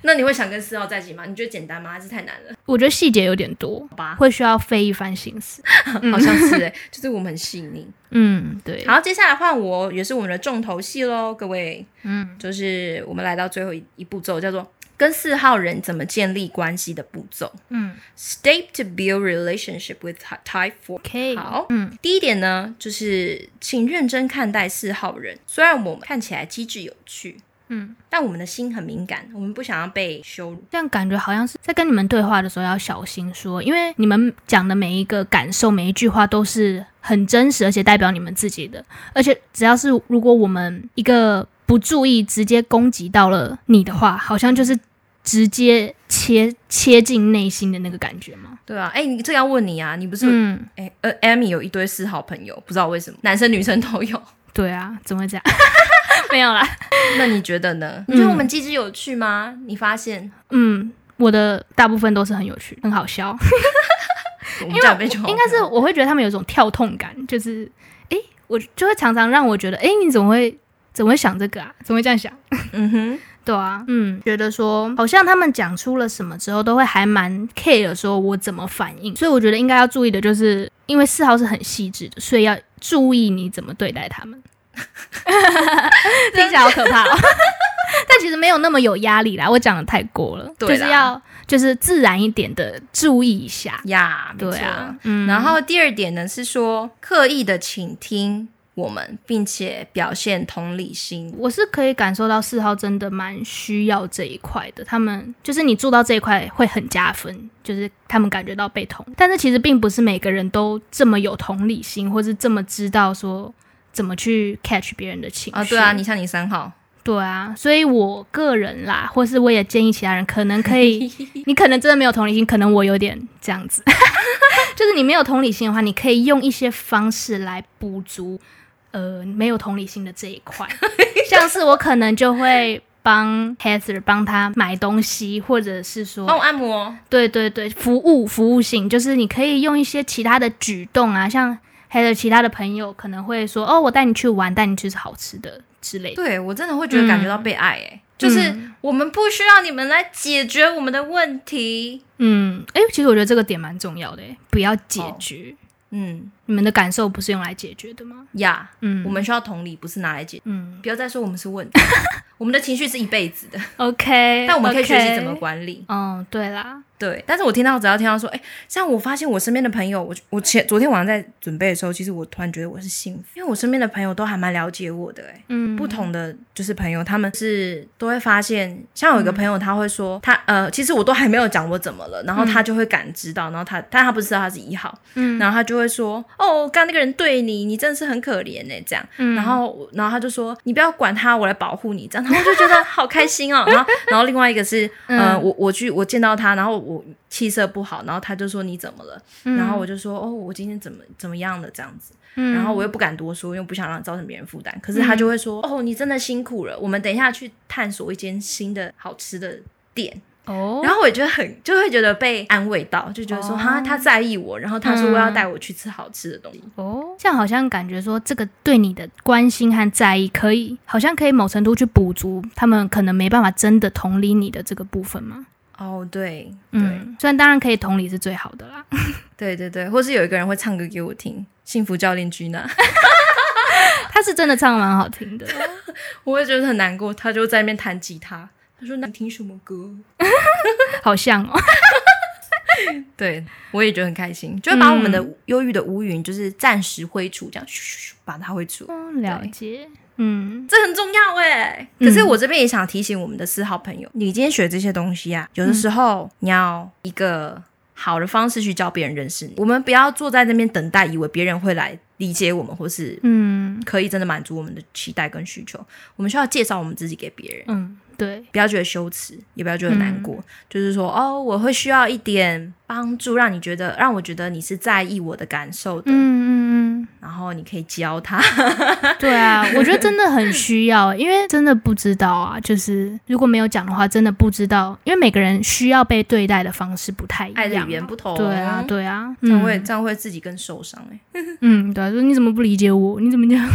那你会想跟四号在一起吗？你觉得简单吗？还是太难了？我觉得细节有点多吧，会需要费一番心思。(laughs) 好像是哎、欸，就是我们很细腻。嗯，对。好，接下来换我，也是我们的重头戏喽，各位。嗯，就是我们来到最后一一步骤，叫做跟四号人怎么建立关系的步骤。嗯，Step to build relationship with Type Four。Okay, 好，嗯，第一点呢，就是请认真看待四号人。虽然我们看起来机智有趣。嗯，但我们的心很敏感，我们不想要被羞辱。这样感觉好像是在跟你们对话的时候要小心说，因为你们讲的每一个感受、每一句话都是很真实，而且代表你们自己的。而且只要是如果我们一个不注意，直接攻击到了你的话，好像就是直接切切进内心的那个感觉嘛。对啊，哎、欸，你这要问你啊，你不是嗯，哎、欸，呃，Amy 有一堆是好朋友，不知道为什么，男生女生都有。对啊，怎么会这样？(laughs) (laughs) 没有啦，那你觉得呢？你觉得我们机智有趣吗？嗯、你发现？嗯，我的大部分都是很有趣，很好笑。(laughs) 我们这边就应该是我会觉得他们有一种跳痛感，就是哎、欸，我就会常常让我觉得，哎、欸，你怎么会怎么会想这个啊？怎么会这样想？嗯哼，(laughs) 对啊，嗯，觉得说好像他们讲出了什么之后，都会还蛮 care 说我怎么反应。所以我觉得应该要注意的就是，因为四号是很细致的，所以要注意你怎么对待他们。(laughs) 听起来好可怕哦，(laughs) 但其实没有那么有压力啦。我讲的太过了，对，就是要就是自然一点的注意一下呀。对啊，嗯。然后第二点呢是说刻意的倾听我们，并且表现同理心。我是可以感受到四号真的蛮需要这一块的。他们就是你做到这一块会很加分，就是他们感觉到被同。但是其实并不是每个人都这么有同理心，或是这么知道说。怎么去 catch 别人的情绪啊？对啊，你像你三号，对啊，所以我个人啦，或是我也建议其他人，可能可以，(laughs) 你可能真的没有同理心，可能我有点这样子，(laughs) 就是你没有同理心的话，你可以用一些方式来补足，呃，没有同理心的这一块，(laughs) 像是我可能就会帮 Heather 帮他买东西，或者是说帮我按摩，对对对，服务服务性，就是你可以用一些其他的举动啊，像。还有其他的朋友可能会说：“哦，我带你去玩，带你去吃好吃的之类的。”对，我真的会觉得感觉到被爱，哎、嗯，就是我们不需要你们来解决我们的问题。嗯，哎，其实我觉得这个点蛮重要的，哎，不要解决。哦、嗯，你们的感受不是用来解决的吗？呀，嗯，我们需要同理，不是拿来解决。嗯不要再说我们是问题，(laughs) 我们的情绪是一辈子的，，OK，(laughs) 但我们可以学习怎么管理。嗯，对啦，对，但是我听到只要听到说，哎，像我发现我身边的朋友，我我前昨天晚上在准备的时候，其实我突然觉得我是幸福，因为我身边的朋友都还蛮了解我的，哎。嗯，不同的就是朋友，他们是都会发现，像有一个朋友，他会说他呃，其实我都还没有讲我怎么了，然后他就会感知到，然后他但他不知道他是一号，嗯。然后他就会说，哦，刚刚那个人对你，你真的是很可怜呢，这样，嗯。然后然后他就说，你不要管他，我来保护你，这样，然后我就觉得 (laughs) 好开心哦，然后然后另外一个是，呃，嗯我我去我见到他，然后我气色不好，然后他就说你怎么了，嗯然后我就说，哦，我今天怎么怎么样了这样子。嗯然后我又不敢多说，因为不想让造成别人负担。可是他就会说：“哦，你真的辛苦了，我们等一下去探索一间新的好吃的店。哦，然后我也觉得很，就会觉得被安慰到，就觉得说：“哦哈，他在意我。”然后他说：“我要带我去吃好吃的东西。哦，这样好像感觉说这个对你的关心和在意，可以好像可以某程度去补足他们可能没办法真的同理你的这个部分吗？哦，对，对，嗯，虽然当然可以同理是最好的啦。对对对，或是有一个人会唱歌给我听，幸福教练君娜，(laughs) 他是真的唱得蛮好听的，(laughs) 我也觉得很难过。他就在那边弹吉他，他说：“那你听什么歌？” (laughs) 好像哦。(laughs) 对，我也觉得很开心，就会把我们的忧郁的乌云，就是暂时挥除，这样咻咻咻把它挥除。嗯，了解。嗯，这很重要哎。可是我这边也想提醒我们的四号朋友，你今天学这些东西啊，有的时候你要一个好的方式去教别人认识你。我们不要坐在那边等待，以为别人会来理解我们，或是嗯可以真的满足我们的期待跟需求。我们需要介绍我们自己给别人。嗯，对，不要觉得羞耻，也不要觉得难过，就是说哦，我会需要一点帮助，让你觉得，让我觉得你是在意我的感受的，嗯嗯嗯，然后你可以教他。(laughs) 对啊，我觉得真的很需要，因为真的不知道啊，就是如果没有讲的话，真的不知道，因为每个人需要被对待的方式不太一爱的样语言不同，对啊，对啊，这样会、嗯这样会自己更受伤哎、(laughs) 嗯，对啊，说你怎么不理解我？你怎么这样？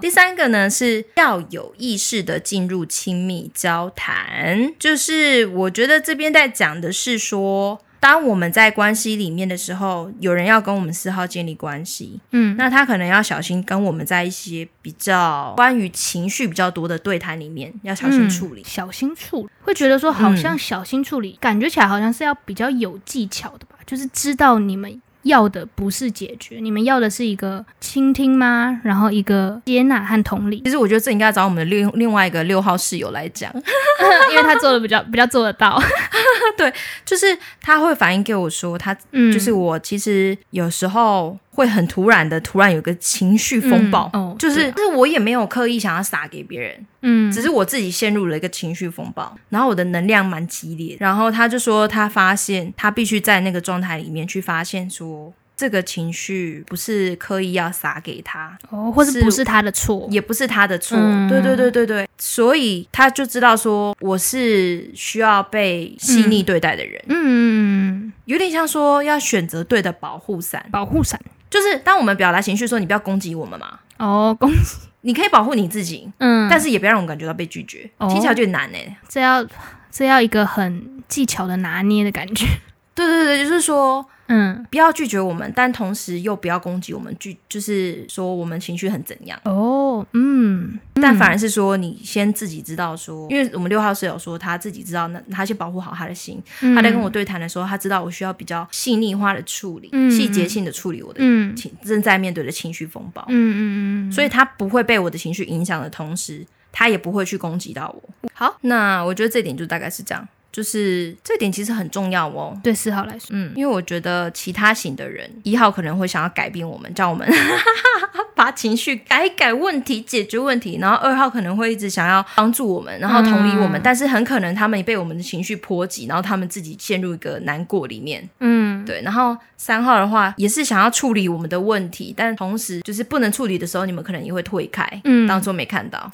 第三个呢是要有意识的进入亲密交谈，就是我觉得这边在讲的是说，当我们在关系里面的时候，有人要跟我们四号建立关系，嗯，那他可能要小心跟我们在一些比较关于情绪比较多的对谈里面，要小心处理。嗯小心处理，会觉得说好像小心处理，感觉起来好像是要比较有技巧的吧，就是知道你们。要的不是解决，你们要的是一个倾听吗？然后一个接纳和同理。其实我觉得这应该找我们的另另外一个六号室友来讲，(laughs) 因为他做的比较比较做得到。(laughs) 对，就是他会反映给我说，他、嗯、就是我其实有时候会很突然的，突然有个情绪风暴，嗯哦、就是，啊、但是我也没有刻意想要撒给别人，嗯，只是我自己陷入了一个情绪风暴，然后我的能量蛮激烈，然后他就说他发现他必须在那个状态里面去发现说。这个情绪不是刻意要撒给他，哦，或是不是他的错，也不是他的错，嗯、对对对对。对，所以他就知道说我是需要被细腻对待的人，嗯，有点像说要选择对的保护伞，保护伞就是当我们表达情绪说你不要攻击我们嘛，哦，攻击，你可以保护你自己，嗯，但是也不要让我们感觉到被拒绝，哦、听起来就难呢、欸，这要这要一个很技巧的拿捏的感觉，对对对，就是说。嗯，不要拒绝我们，但同时又不要攻击我们，拒就是说我们情绪很怎样哦，嗯，但反而是说你先自己知道说，因为我们六号室友说他自己知道，那他先保护好他的心。嗯、他在跟我对谈的时候，他知道我需要比较细腻化的处理，嗯、细节性的处理我的情、嗯、正在面对的情绪风暴。嗯嗯嗯，所以他不会被我的情绪影响的同时，他也不会去攻击到我。好，那我觉得这点就大概是这样。就是这点其实很重要哦，对四号来说，嗯，因为我觉得其他型的人，一号可能会想要改变我们，叫我们 (laughs) 把情绪改改问题、解决问题，然后二号可能会一直想要帮助我们，然后同理我们，嗯、但是很可能他们被我们的情绪波及，然后他们自己陷入一个难过里面，嗯，对。然后三号的话也是想要处理我们的问题，但同时就是不能处理的时候，你们可能也会退开，嗯，当做没看到，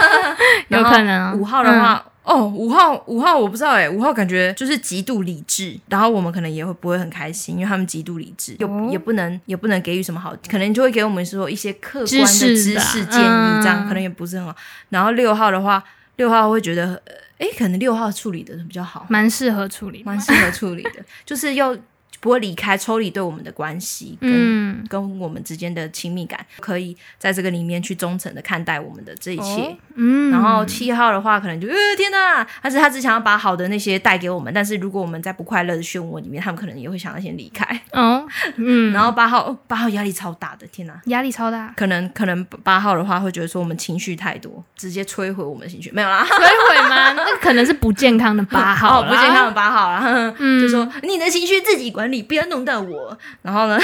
(laughs) 有可能。五号的话。嗯哦，五号，五号，我不知道哎，五号感觉就是极度理智，然后我们可能也会不会很开心，因为他们极度理智，又、哦、也不能也不能给予什么好，可能就会给我们说一些客观的知识建议，嗯、这样可能也不是很好。然后六号的话，六号会觉得，哎，可能六号处理的比较好，蛮适合处理，蛮适合处理的，就是又不会离开抽离对我们的关系跟、嗯、跟我们之间的亲密感，可以在这个里面去忠诚的看待我们的这一切。哦、嗯，然后七号的话，可能就呃天哪，但是他只想要把好的那些带给我们，但是如果我们在不快乐的漩涡里面，他们可能也会想要先离开。哦，嗯，(laughs) 然后八号八号压力超大的，天哪，压力超大，可能可能八号的话会觉得说我们情绪太多，直接摧毁我们的情绪，没有啦，摧毁吗？(laughs) 那可能是不健康的八号，哦，不健康的八号啦，嗯，(laughs) 就说你的情绪自己管理，不要弄到我。然后呢，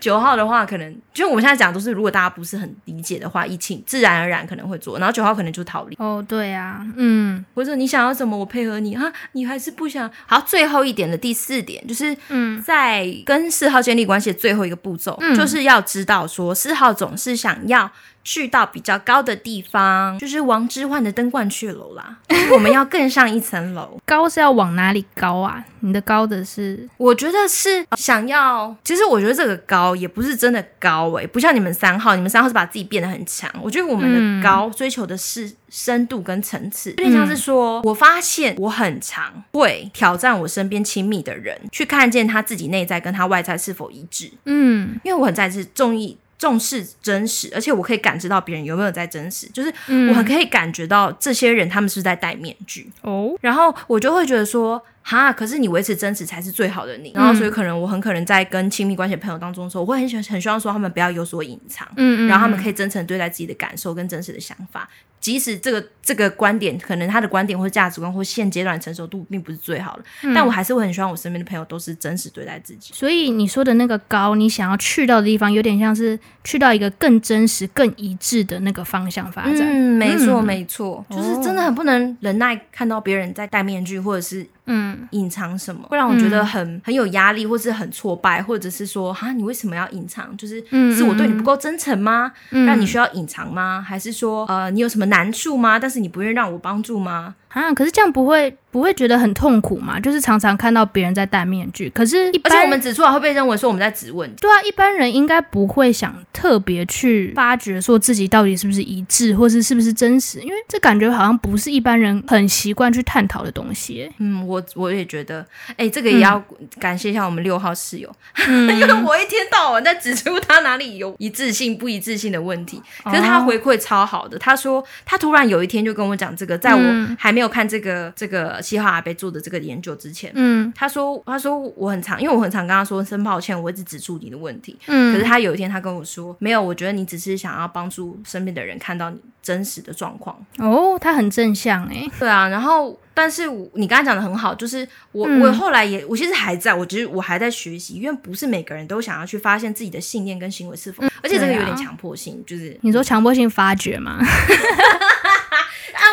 九、嗯、(laughs) 号的话，可能就我们现在讲都是，如果大家不是很理解的话，疫情自然而然可能会做。然后九号可能就逃离。哦，对啊，嗯，或者你想要什么，我配合你啊，你还是不想。好，最后一点的第四点就是，嗯，在跟四号建立关系的最后一个步骤，嗯、就是要知道说，四号总是想要。去到比较高的地方，就是王之涣的登鹳雀楼啦。我们要更上一层楼，(laughs) 高是要往哪里高啊？你的高的是？我觉得是想要。其实我觉得这个高也不是真的高诶、欸，不像你们三号，你们三号是把自己变得很强。我觉得我们的高追求的是深度跟层次，有点像是说，我发现我很常会挑战我身边亲密的人，去看见他自己内在跟他外在是否一致。嗯，因为我很在意。重视真实，而且我可以感知到别人有没有在真实，就是我很可以感觉到这些人他们是在戴面具。哦，然后我就会觉得说，哈，可是你维持真实才是最好的你，然后所以可能我很可能在跟亲密关系的朋友当中的时候，我会很喜欢很希望说他们不要有所隐藏，嗯嗯，然后他们可以真诚对待自己的感受跟真实的想法。即使这个这个观点，可能他的观点或价值观或现阶段成熟度并不是最好的，嗯、但我还是会很希望我身边的朋友都是真实对待自己。所以你说的那个高，你想要去到的地方，有点像是去到一个更真实、更一致的那个方向发展。嗯，没错，没错，嗯、就是真的很不能忍耐看到别人在戴面具，或者是。嗯，隐藏什么会让我觉得很、嗯、很有压力，或是很挫败，或者是说，哈，你为什么要隐藏？就是，是我对你不够真诚吗？让、嗯、你需要隐藏吗？还是说，呃，你有什么难处吗？但是你不愿意让我帮助吗？啊，可是这样不会不会觉得很痛苦吗？就是常常看到别人在戴面具，可是一般，而且我们指出来会被认为说我们在质问。对啊，一般人应该不会想特别去发掘说自己到底是不是一致，或是是不是真实，因为这感觉好像不是一般人很习惯去探讨的东西。嗯，我我也觉得，哎、欸，这个也要感谢一下我们六号室友，嗯、(laughs) 因为我一天到晚在指出他哪里有一致性、不一致性的问题，可是他回馈超好的，他说他突然有一天就跟我讲这个，在我还没有。看这个这个七号阿贝做的这个研究之前，嗯，他说他说我很常，因为我很常跟他说声抱歉，我一直指出你的问题，嗯，可是他有一天他跟我说，没有，我觉得你只是想要帮助身边的人看到你真实的状况。哦，他很正向哎，对啊，然后但是你刚才讲的很好，就是我、嗯、我后来也我其实还在，我觉得我还在学习，因为不是每个人都想要去发现自己的信念跟行为是否，嗯、而且这个有点强迫性，就是你说强迫性发掘吗？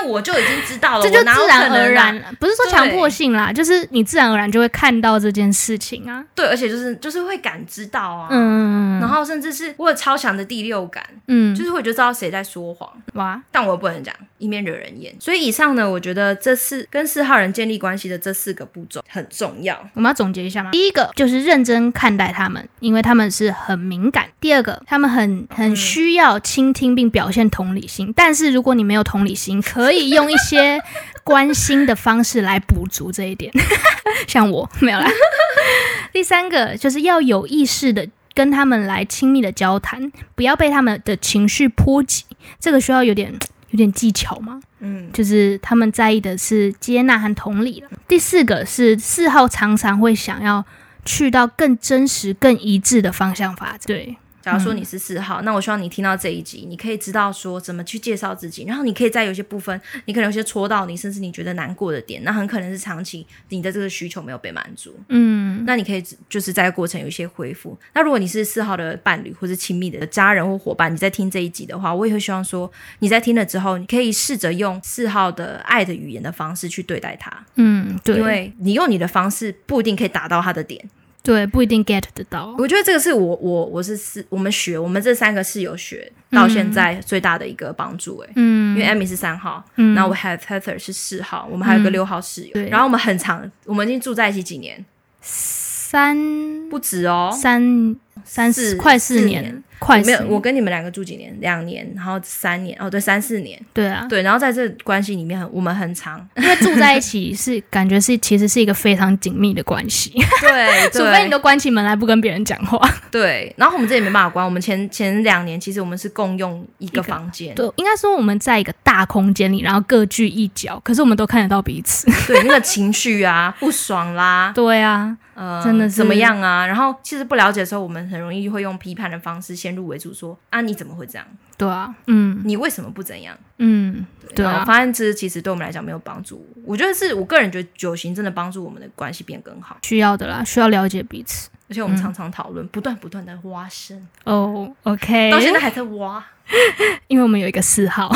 但我就已经知道了，这就自然而然，不是说强迫性啦，就是你自然而然就会看到这件事情啊。对，而且就是就是会感知到啊，嗯，然后甚至是我有超强的第六感，嗯，就是会觉得知道谁在说谎，哇，但我又不能讲，以免惹人厌。所以以上呢，我觉得这四跟四号人建立关系的这四个步骤很重要。我们要总结一下吗？第一个就是认真看待他们，因为他们是很敏感。第二个，他们很很需要倾听并表现同理心，但是如果你没有同理心，可以用一些关心的方式来补足这一点，(laughs) 像我没有啦。第三个就是要有意识的跟他们来亲密的交谈，不要被他们的情绪波及。这个需要有点有点技巧吗？嗯，就是他们在意的是接纳和同理。第四个是四号常常会想要去到更真实、更一致的方向发展。对。假如说你是四号，嗯、那我希望你听到这一集，你可以知道说怎么去介绍自己，然后你可以在有些部分，你可能有些戳到你，甚至你觉得难过的点，那很可能是长期你的这个需求没有被满足。嗯，那你可以就是在过程有一些恢复。那如果你是四号的伴侣或是亲密的家人或伙伴，你在听这一集的话，我也会希望说你在听了之后，你可以试着用四号的爱的语言的方式去对待他。嗯，对，因为你用你的方式不一定可以达到他的点。对，不一定 get 得到。我觉得这个是我我我是四，我们学我们这三个室友学到现在最大的一个帮助哎，嗯，因为 Amy 是三号，嗯，然后我还有 Heather 是四号，我们还有个六号室友，对，然后我们很长，我们已经住在一起几年，三不止哦，三三四快四年。快没有，我跟你们两个住几年？两年，然后三年，哦，对，三四年。对啊，对，然后在这关系里面很，我们很长，因为住在一起 (laughs) 是感觉是其实是一个非常紧密的关系。对，(laughs) 除非你都关起门来不跟别人讲话。对，然后我们这也没办法关。我们前前两年其实我们是共用一个房间。对，应该说我们在一个大空间里，然后各据一角，可是我们都看得到彼此。对，那个情绪啊，不爽啦。(laughs) 对啊。呃，真的是怎么样啊？然后其实不了解的时候，我们很容易会用批判的方式先入为主，说啊，你怎么会这样？对啊，嗯，你为什么不怎样？嗯，对啊。我发现这其实对我们来讲没有帮助。我觉得是我个人觉得九型真的帮助我们的关系变更好，需要的啦，需要了解彼此，而且我们常常讨论，嗯、不断不断的挖深。哦，OK，到现在还在挖，(laughs) 因为我们有一个四号。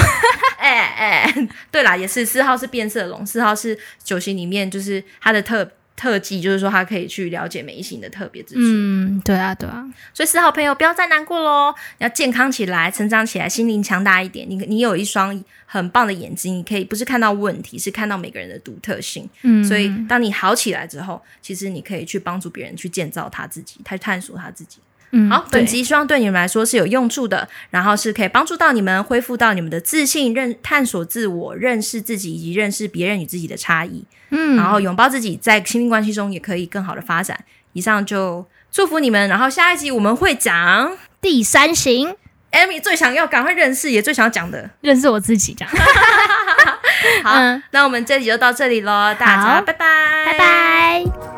哎 (laughs) 哎、欸欸，对啦，也是四号是变色龙，四号是九型里面就是它的特。特技就是说，他可以去了解每一型的特别之处。嗯，对啊，对啊。所以四号朋友不要再难过喽，要健康起来，成长起来，心灵强大一点。你你有一双很棒的眼睛，你可以不是看到问题，是看到每个人的独特性。嗯，所以当你好起来之后，其实你可以去帮助别人去建造他自己，他去探索他自己。嗯，好，本集希望对你们来说是有用处的，然后是可以帮助到你们恢复到你们的自信，认探索自我，认识自己以及认识别人与自己的差异。嗯，然后拥抱自己，在亲密关系中也可以更好的发展。以上就祝福你们，然后下一集我们会讲第三型，Amy 最想要赶快认识，也最想要讲的，认识我自己，这样。(laughs) 好，嗯、那我们这集就到这里喽，大家拜拜，拜拜。